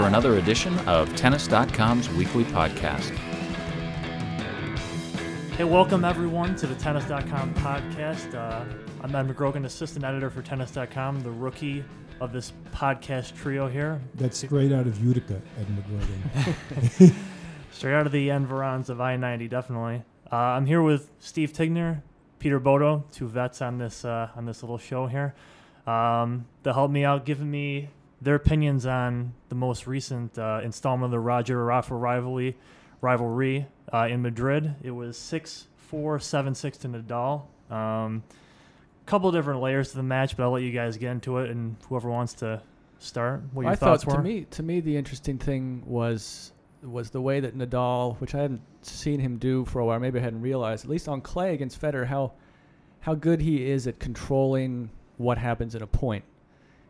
time for another edition of Tennis.com's weekly podcast. Hey, welcome everyone to the Tennis.com podcast. Uh, I'm Ed McGrogan, assistant editor for Tennis.com, the rookie of this podcast trio here. That's straight out of Utica, Ed McGrogan. straight out of the environs of I-90, definitely. Uh, I'm here with Steve Tignor, Peter Bodo, two vets on this uh, on this little show here. Um, they'll help me out, giving me their opinions on the most recent uh, installment of the Roger Rafa rivalry. Rivalry uh, in Madrid, it was six four seven six to Nadal. Um, couple different layers to the match, but I'll let you guys get into it, and whoever wants to start, what your I thoughts thought were. to me, to me, the interesting thing was was the way that Nadal, which I hadn't seen him do for a while, maybe I hadn't realized, at least on clay against Federer, how how good he is at controlling what happens in a point.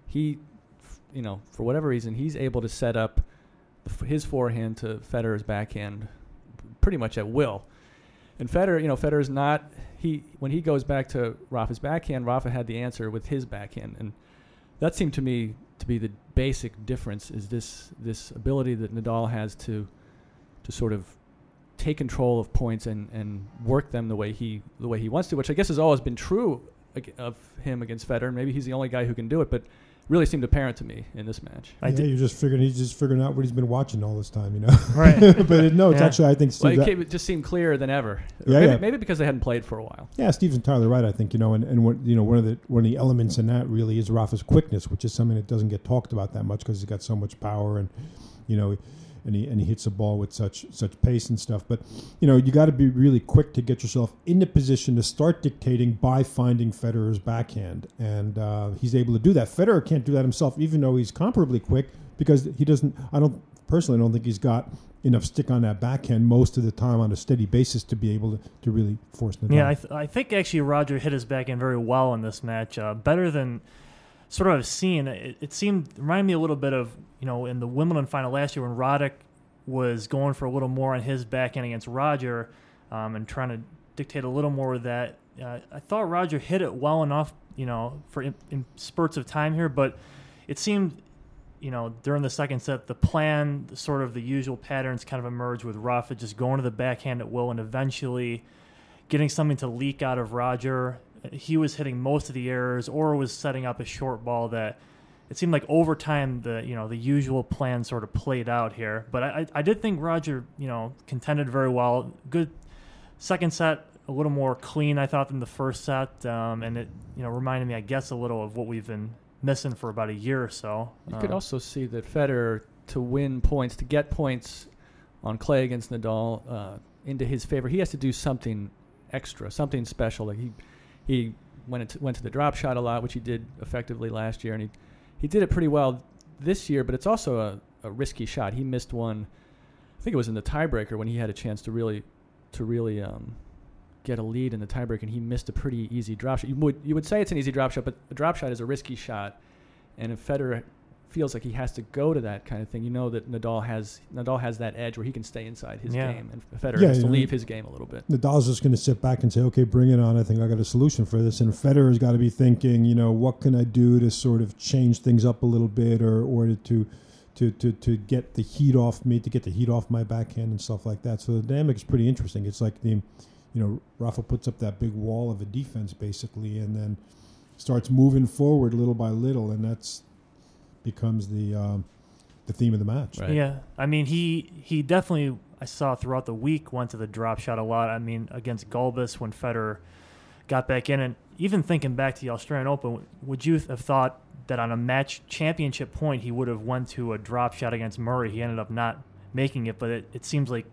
He, you know, for whatever reason, he's able to set up his forehand to Federer's backhand pretty much at will. And Federer, you know, Federer's not he when he goes back to Rafa's backhand, Rafa had the answer with his backhand, and that seemed to me to be the basic difference is this this ability that Nadal has to to sort of take control of points and, and work them the way he the way he wants to, which I guess has always been true of him against Federer. Maybe he's the only guy who can do it, but really seemed apparent to me in this match. I yeah, did- you're just figuring he's just figuring out what he's been watching all this time, you know. Right. but it, no, it's Yeah. actually I think Well, it, came, it just seemed clearer than ever. Yeah, maybe, yeah. maybe because they hadn't played for a while. yeah, Steve's entirely right. I think you know, and, and what you know, one of the one of the elements in that really is Rafa's quickness, which is something that doesn't get talked about that much because he's got so much power and you know. And he, and he hits the ball with such such pace and stuff, but you know you got to be really quick to get yourself in the position to start dictating by finding Federer's backhand, and uh, he's able to do that. Federer can't do that himself, even though he's comparably quick, because he doesn't. I don't personally don't think he's got enough stick on that backhand most of the time on a steady basis to be able to, to really force Nadal. Yeah, I, th- I think actually Roger hit his backhand very well in this match, uh, better than sort of seen. It, it seemed reminded me a little bit of you know in the Wimbledon final last year when Roddick was going for a little more on his backhand against Roger um, and trying to dictate a little more of that. Uh, I thought Roger hit it well enough, you know, for in, in spurts of time here, but it seemed you know, during the second set, the plan, sort of the usual patterns kind of emerged with Rafa just going to the backhand at will and eventually getting something to leak out of Roger. He was hitting most of the errors or was setting up a short ball that it seemed like over time the you know the usual plan sort of played out here. But I, I did think Roger you know contended very well. Good second set, a little more clean I thought than the first set, um, and it you know reminded me I guess a little of what we've been missing for about a year or so. You could Um, also see that Federer to win points, to get points on clay against Nadal uh, into his favor, he has to do something extra, something special. Like he he went into, went to the drop shot a lot, which he did effectively last year, and he he did it pretty well this year. But it's also a, a risky shot. He missed one. I think it was in the tiebreaker when he had a chance to really to really um, get a lead in the tiebreaker, and he missed a pretty easy drop shot. You would you would say it's an easy drop shot, but a drop shot is a risky shot. And if Federer feels like he has to go to that kind of thing, you know that Nadal has Nadal has that edge where he can stay inside his Yeah. game, and Federer Yeah, has to yeah. leave his game a little bit. Nadal's just going to sit back and say, "Okay, bring it on. I think I got a solution for this." And Federer's got to be thinking, you know, what can I do to sort of change things up a little bit, or or to to to to, to get the heat off me, to get the heat off my backhand and stuff like that. So the dynamic is pretty interesting. It's like the, you know, Rafa puts up that big wall of a defense basically, and then starts moving forward little by little, and that's becomes the um, the theme of the match. Right. Yeah, I mean he he definitely I saw throughout the week went to the drop shot a lot. I mean against Gulbis when Federer got back in, and even thinking back to the Australian Open, would you have thought that on a match championship point he would have went to a drop shot against Murray? He ended up not making it, but it, it seems like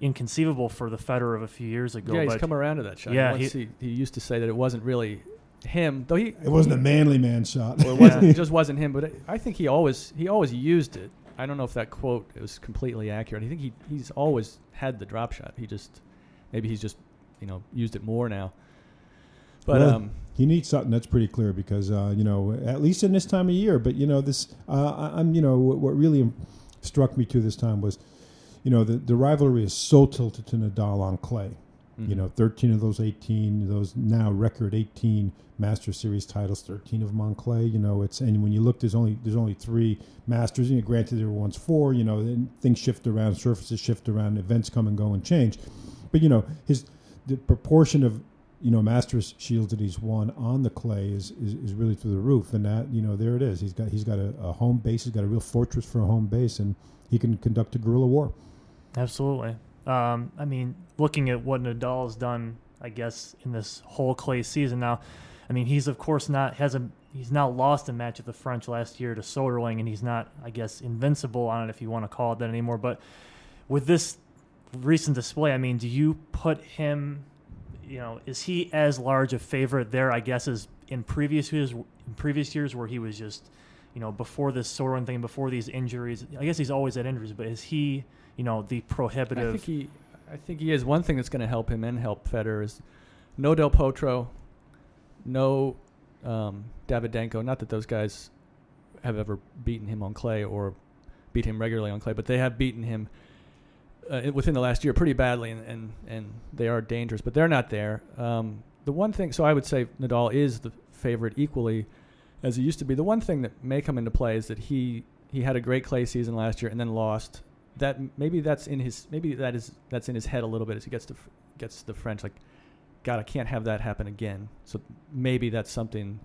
inconceivable for the Federer of a few years ago. yeah, he's but come around to that shot. Yeah, Once he, he used to say that it wasn't really him, though he It wasn't a manly man shot. Well, it wasn't. It just wasn't him. But I think he always he always used it. I don't know if that quote was completely accurate. I think he he's always had the drop shot. He just maybe he's just you know used it more now. But Well, um, He needs something that's pretty clear because uh, you know at least in this time of year. But you know this, uh, I'm you know what, what really struck me to this time was, you know the the rivalry is so tilted to Nadal on clay, You Mhm. know, 13 of those 18, those now record 18 Master Series titles, 13 of them on clay. You know, it's and when you look, there's only there's only three Masters. You know, granted there were once four. You know, then things shift around, surfaces shift around, events come and go and change. But you know, his the proportion of you know Masters shields that he's won on the clay is, is, is really through the roof. And that you know, there it is. He's got he's got a, a home base. He's got a real fortress for a home base, and he can conduct a guerrilla war. Absolutely. Um, I mean, looking at what Nadal's done, I guess in this whole clay season now. I mean, he's of course not hasn't he's now lost a match at the French last year to Soderling, and he's not, I guess, invincible on it if you want to call it that anymore. But with this recent display, I mean, do you put him? You know, is he as large a favorite there? I guess as in previous years, in previous years where he was just, you know, before this Soderling thing, before these injuries. I guess he's always had injuries, but is he? You know, the prohibitive. I think he, I think he is. One thing that's going to help him and help Federer is no Del Potro, no um, Davydenko. Not that those guys have ever beaten him on clay or beat him regularly on clay, but they have beaten him uh, within the last year pretty badly, and, and, and they are dangerous. But they're not there. Um, the one thing, so I would say Nadal is the favorite equally as he used to be. The one thing that may come into play is that he he had a great clay season last year and then lost. That maybe that's in his maybe that is that's in his head a little bit as he gets to gets to the French. Like, God, I can't have that happen again. So maybe that's something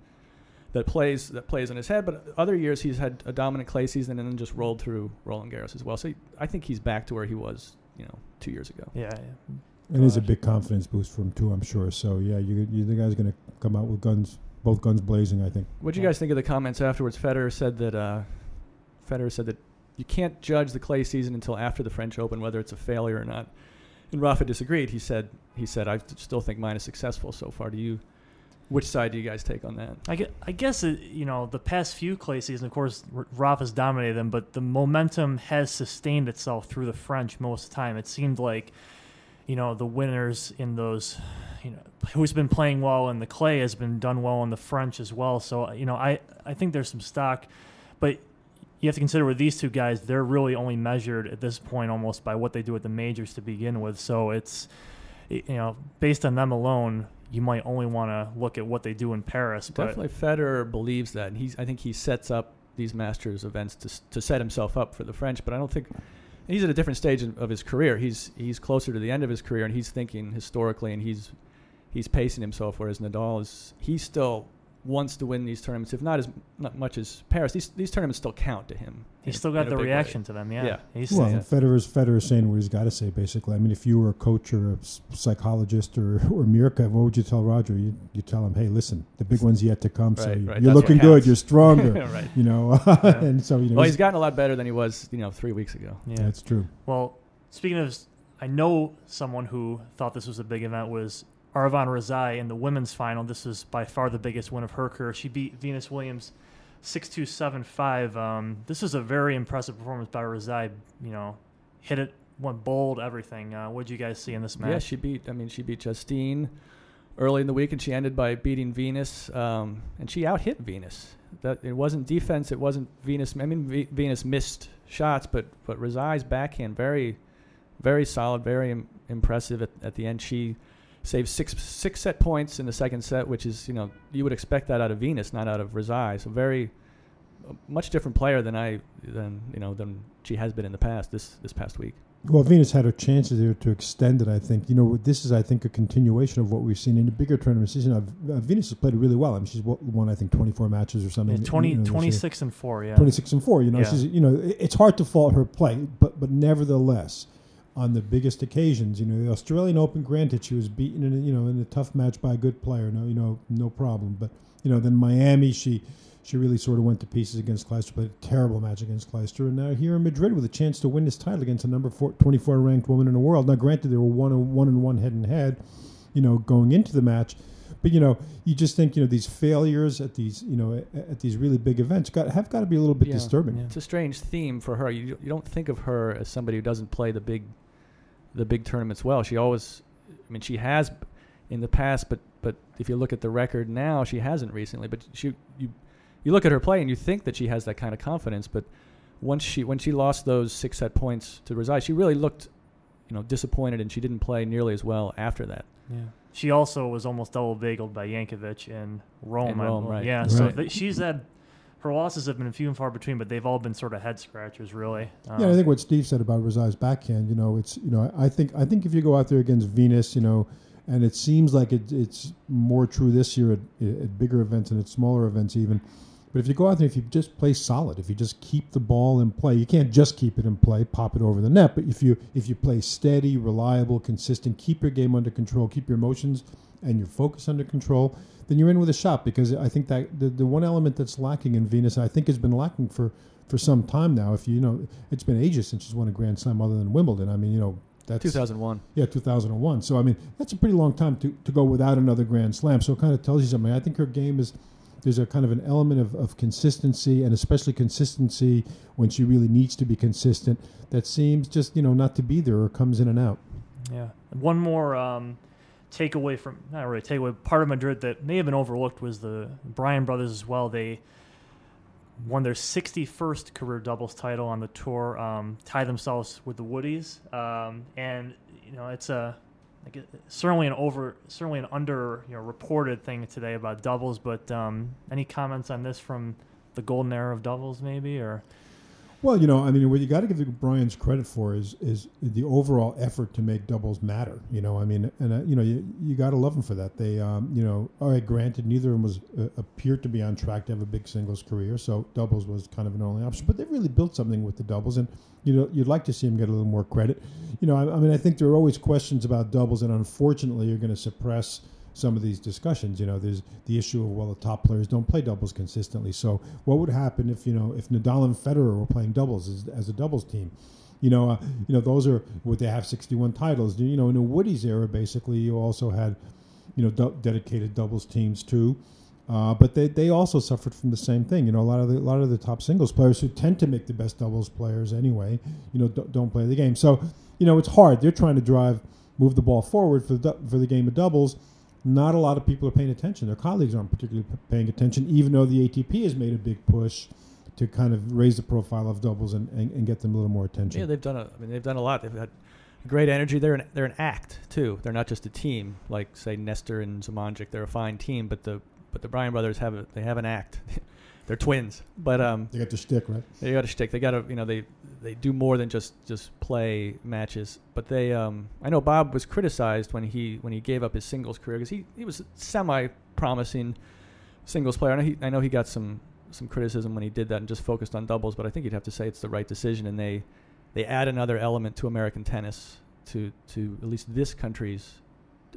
that plays that plays in his head. But other years he's had a dominant clay season and then just rolled through Roland Garros as well. So he, I think he's back to where he was, you know, two years ago. yeah, yeah. And it's a big confidence boost for him too, I'm sure. So yeah, you, you the guy's going to come out with guns, both guns blazing. I think. What do you Yeah. guys think of the comments afterwards? Federer said that uh, Federer said that you can't judge the clay season until after the French Open whether it's a failure or not. And Rafa disagreed. He said he said I still think mine is successful so far. Do you? Which side do you guys take on that? I guess, I guess it, you know the past few clay seasons, of course, Rafa's dominated them, but the momentum has sustained itself through the French most of the time. It seemed like, you know, the winners in those, you know, who's been playing well in the clay has been done well in the French as well. So you know, I I think there's some stock, but you have to consider with these two guys, they're really only measured at this point almost by what they do at the majors to begin with. So it's, you know, based on them alone, you might only want to look at what they do in Paris. But Definitely, Federer believes that. And he's I think he sets up these Masters events to to set himself up for the French. But I don't think he's at a different stage of of his career. He's he's closer to the end of his career, and he's thinking historically, and he's he's pacing himself. Whereas Nadal is he's still wants to win these tournaments, if not as not much as Paris. These these tournaments still count to him. He's in- still got the big way. reaction to them. Yeah. Yeah. He's Well, Yeah. Federer's Federer's saying what he's got to say. Basically, I mean, if you were a coach or a psychologist or or Mirka, what would you tell Roger? You you tell him, hey, listen, the big one's yet to come. so Right, you- right, you're looking good. You're stronger. right. You know, Yeah. and so you know, Well, he's gotten a lot better than he was, you know, three weeks ago. yeah. that's true. Well, speaking of, I know someone who thought this was a big event was Aravane Rezai in the women's final. This is by far the biggest win of her career. She beat Venus Williams six two seven five. Um, this is a very impressive performance by Rezai. You know, hit it, went bold, everything. Uh, what did you guys see in this match? Yeah, she beat. I mean, she beat Justine early in the week, and she ended by beating Venus. Um, and she out hit Venus. That it wasn't defense. It wasn't Venus. I mean, v- Venus missed shots, but but Razai's backhand very, very solid, very Im- impressive at, at the end. She saved six six set points in the second set, which is you know you would expect that out of Venus, not out of Rezai. So very much different player than I than you know than she has been in the past this this past week. Well, Venus had her chances there to extend it. I think you know this is I think a continuation of what we've seen in the bigger tournament season. Uh, Venus has played really well. I mean, she's won I think 24 matches or something. Yeah, 20, you know, 26 and four. Yeah. 26 and 4 you know Yeah. she's you know it's hard to fault her play but but nevertheless on the biggest occasions you know the australian open granted she was beaten in a, you know in a tough match by a good player no you know no problem but you know then miami she she really sort of went to pieces against Kleister, played a terrible match against Kleister, and now here in Madrid with a chance to win this title against a number four, 24 ranked woman in the world. Now, granted, they were one one and one head and head, you know, going into the match, but you know, you just think you know these failures at these you know at, at these really big events got have got to be a little bit Yeah. disturbing. Yeah. It's a strange theme for her. You you don't think of her as somebody who doesn't play the big, the big tournaments well. She always, I mean, she has in the past, but but if you look at the record now, she hasn't recently. But she you you look at her play and you think that she has that kind of confidence. But once she when she lost those six set points to Rezai, she really looked you know disappointed, and she didn't play nearly as well after that. Yeah. She also was almost double bageled by Jankovic in Rome. In Rome, right. Yeah, so th- she's had her losses have been few and far between, but they've all been sort of head scratchers, really. Um, Yeah, I think what Steve said about Rezai's backhand, you know, it's you know, I think I think if you go out there against Venus, you know, and it seems like it, it's more true this year at, at bigger events and at smaller events even. But if you go out there, if you just play solid, if you just keep the ball in play, you can't just keep it in play, pop it over the net. But if you if you play steady, reliable, consistent, keep your game under control, keep your emotions and your focus under control, then you're in with a shot. Because I think that the, the one element that's lacking in Venus, I think, has been lacking for for some time now. If you, you know, it's been ages since she's won a Grand Slam other than Wimbledon. I mean, you know, that's 2001. yeah, 2001. So I mean, that's a pretty long time to, to go without another Grand Slam. So it kind of tells you something. I think her game is there's a kind of an element of, of consistency, and especially consistency when she really needs to be consistent. That seems just you know not to be there or comes in and out. Yeah. One more um, takeaway from not really takeaway. Part of Madrid that may have been overlooked was the Bryan brothers as well. They won their 61st career doubles title on the tour, um, tied themselves with the Woodies, um, and you know it's a like certainly an over certainly an under you know reported thing today about doubles. But um, any comments on this from the golden era of doubles, maybe or Well, you know, I mean, what you got to give Bryan's credit for is is the overall effort to make doubles matter. You know, I mean, and uh, you know, you, you got to love them for that. They, um, you know, all right, granted, neither of them was uh, appeared to be on track to have a big singles career, so doubles was kind of an only option. But they really built something with the doubles, and you know, you'd like to see them get a little more credit. You know, I, I mean, I think there are always questions about doubles, and unfortunately, you're going to suppress some of these discussions. You know, there's the issue of well, the top players don't play doubles consistently. So, what would happen if you know if Nadal and Federer were playing doubles as, as a doubles team? You know, uh, you know those are would they have 61 titles? You know, in the Woody's era, basically, you also had you know du- dedicated doubles teams too. Uh, but they, they also suffered from the same thing. You know, a lot of the a lot of the top singles players who tend to make the best doubles players anyway, you know, d- don't play the game. So, you know, it's hard. They're trying to drive, move the ball forward for the for the game of doubles. Not a lot of people are paying attention. Their colleagues aren't particularly p- paying attention, even though the ATP has made a big push to kind of raise the profile of doubles and, and, and get them a little more attention. Yeah, they've done a. I mean, they've done a lot. They've got great energy. They're an, they're an act too. They're not just a team like say Nestor and Zimonjic. They're a fine team, but the but the Bryan brothers have a they have an act. they're twins, but um, they got their stick right. they got a shtick. They got to you know they they do more than just just play matches. But they um I know Bob was criticized when he when he gave up his singles career because he he was a semi promising singles player. I know he I know he got some some criticism when he did that and just focused on doubles. But I think you'd have to say it's the right decision. And they they add another element to American tennis to to at least this country's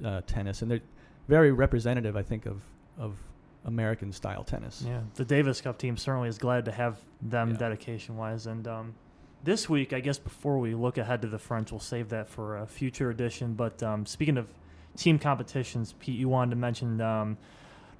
uh, tennis, and they're very representative. I think of of American style tennis. Yeah, the Davis Cup team certainly is glad to have them Yeah. dedication wise. And um, this week, I guess before we look ahead to the French, we'll save that for a future edition. But um, speaking of team competitions, Pete, you wanted to mention um,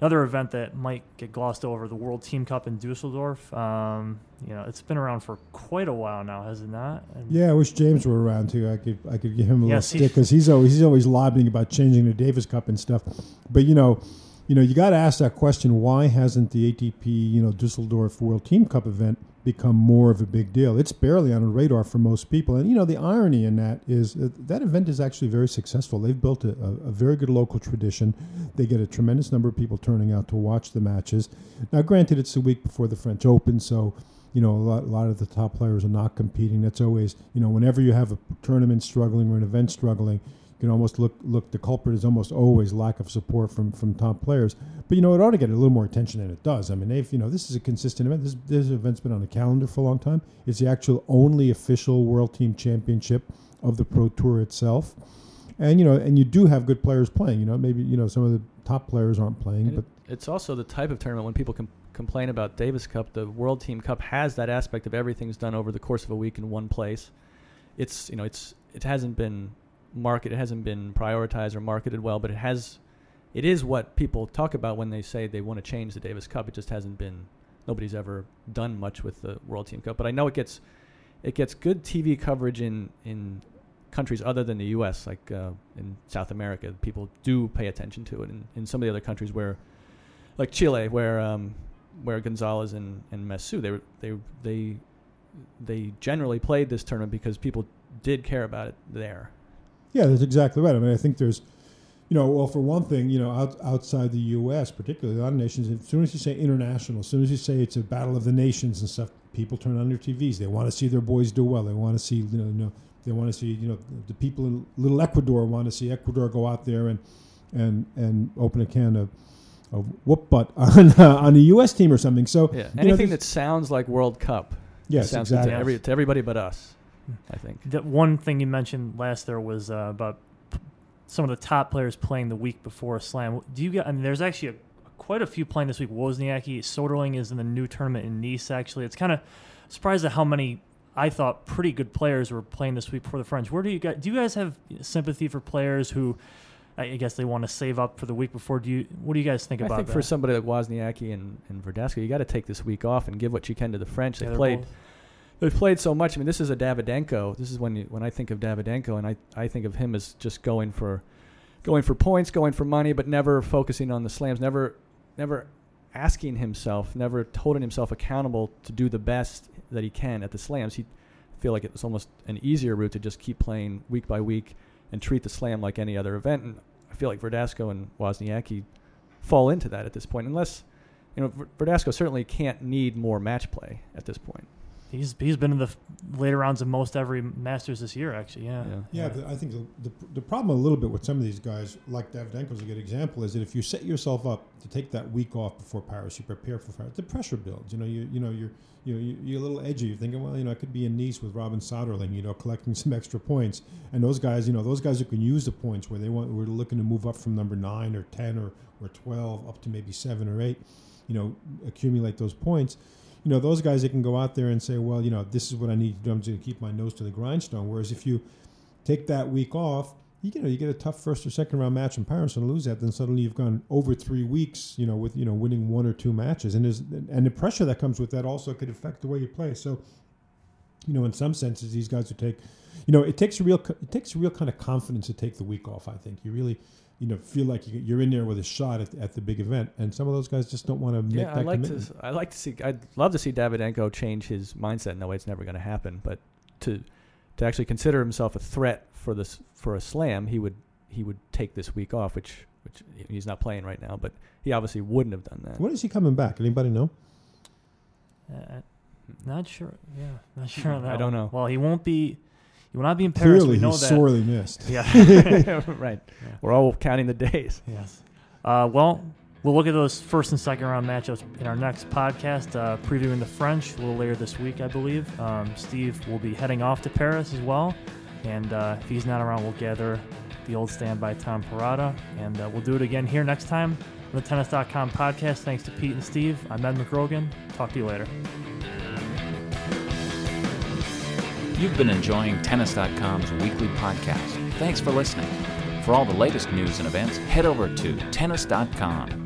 another event that might get glossed over: the World Team Cup in Dusseldorf. Um, you know, it's been around for quite a while now, has it not? And Yeah, I wish James were around too. I could I could give him a Yes, he- little stick because he's always he's always lobbying about changing the Davis Cup and stuff. But you know, you know, you got to ask that question: Why hasn't the ATP you know Dusseldorf World Team Cup event become more of a big deal? It's barely on the radar for most people. And you know, the irony in that is that, that event is actually very successful. They've built a, a, a very good local tradition. They get a tremendous number of people turning out to watch the matches. Now, granted, it's the week before the French Open, so you know, a lot, a lot of the top players are not competing. That's always, you know, whenever you have a tournament struggling or an event struggling, can almost look look. The culprit is almost always lack of support from from top players. But you know, it ought to get a little more attention than it does. I mean, they've, you know, this is a consistent event. This this event's been on the calendar for a long time. It's the actual only official World Team Championship of the Pro Tour itself. And you know, and you do have good players playing. You know, maybe you know some of the top players aren't playing, And but it's also the type of tournament when people com- complain about Davis Cup, the World Team Cup has that aspect of everything's done over the course of a week in one place. It's you know it's it hasn't been marketed, it hasn't been prioritized or marketed well, but it has. It is what people talk about when they say they want to change the Davis Cup. It just hasn't been. Nobody's ever done much with the World Team Cup, but I know it gets it gets good TV coverage in in countries other than the U.S. Like uh, in South America, people do pay attention to it. In, in some of the other countries where like Chile, where um, where Gonzalez and, and Massu, they were, they they they generally played this tournament because people did care about it there. Yeah, that's exactly right. I mean, I think there's, you know, well, for one thing, you know, out, outside the U.S., particularly a lot of nations, as soon as you say international, as soon as you say it's a battle of the nations and stuff, people turn on their TVs. They want to see their boys do well. They want to see, you know, you know they want to see, you know, the people in little Ecuador want to see Ecuador go out there and and and open a can of, of whoop butt on uh, on a U.S. team or something. So Yeah, you know, anything that sounds like World Cup. yes, sounds good exactly. to, every, to everybody but us. I think. The one thing you mentioned last there was uh, about p- some of the top players playing the week before a slam. Do you get? I mean, there's actually a, quite a few playing this week. Wozniacki, Soderling is in the new tournament in Nice. Actually, it's kind of surprised at how many I thought pretty good players were playing this week for the French. Where do you guys? Do you guys have sympathy for players who? I guess they want to save up for the week before. Do you? What do you guys think about? I think that? for somebody like Wozniacki and, and Verdasco, you got to take this week off and give what you can to the French. They Yeah, played both- they've played so much. I mean, this is a Davydenko. This is when when I think of Davydenko, and I, I think of him as just going for going for points, going for money, but never focusing on the slams, never never asking himself, never holding himself accountable to do the best that he can at the slams. He feel like it was almost an easier route to just keep playing week by week and treat the slam like any other event. And I feel like Verdasco and Wozniacki fall into that at this point, unless you know Verdasco certainly can't need more match play at this point. He's he's been in the later rounds of most every Masters this year. Actually, yeah. Yeah. Yeah, the, I think the, the, the problem a little bit with some of these guys, like Davydenko's a good example, is that if you set yourself up to take that week off before Paris, you prepare for Paris, the pressure builds. You know, you you know you're you know you're a little edgy. You're thinking, well, you know, I could be in Nice with Robin Soderling, you know, collecting some extra points. And those guys, you know, those guys who can use the points where they want, we're looking to move up from number nine or ten or or twelve up to maybe seven or eight, you know, accumulate those points you know, those guys that can go out there and say, well, you know, this is what I need to do. I'm just going to keep my nose to the grindstone. Whereas if you take that week off, you know, you get a tough first or second round match in Paris and lose that, then suddenly you've gone over three weeks, you know, with you know winning one or two matches, and there's and the pressure that comes with that also could affect the way you play. So, you know, in some senses, these guys who take, you know, it takes a real it takes a real kind of confidence to take the week off. I think you really. You know, feel like you- you're in there with a shot at, at the big event, and some of those guys just don't want to make Yeah, that I like commitment. to. I like to see. I'd love to see Davydenko change his mindset. No way, it's never going to happen. But to to actually consider himself a threat for this for a slam, he would he would take this week off, which which he's not playing right now. But he obviously wouldn't have done that. When is he coming back? Anybody know? Uh, not sure. Yeah, not sure on that. I don't one. know. Well, he won't be. He will not be in Paris. Clearly, we know he's that. sorely missed. Yeah. right. We're all counting the days. yes. Uh, well, we'll look at those first and second round matchups in our next podcast, uh, previewing the French a little later this week, I believe. Um, Steve will be heading off to Paris as well, and uh, if he's not around, we'll gather the old standby Tom Perrotta, and uh, we'll do it again here next time on the Tennis.com podcast. Thanks to Pete and Steve. I'm Ed McGrogan. Talk to you later. You've been enjoying Tennis.com's weekly podcast. Thanks for listening. For all the latest news and events, head over to Tennis.com.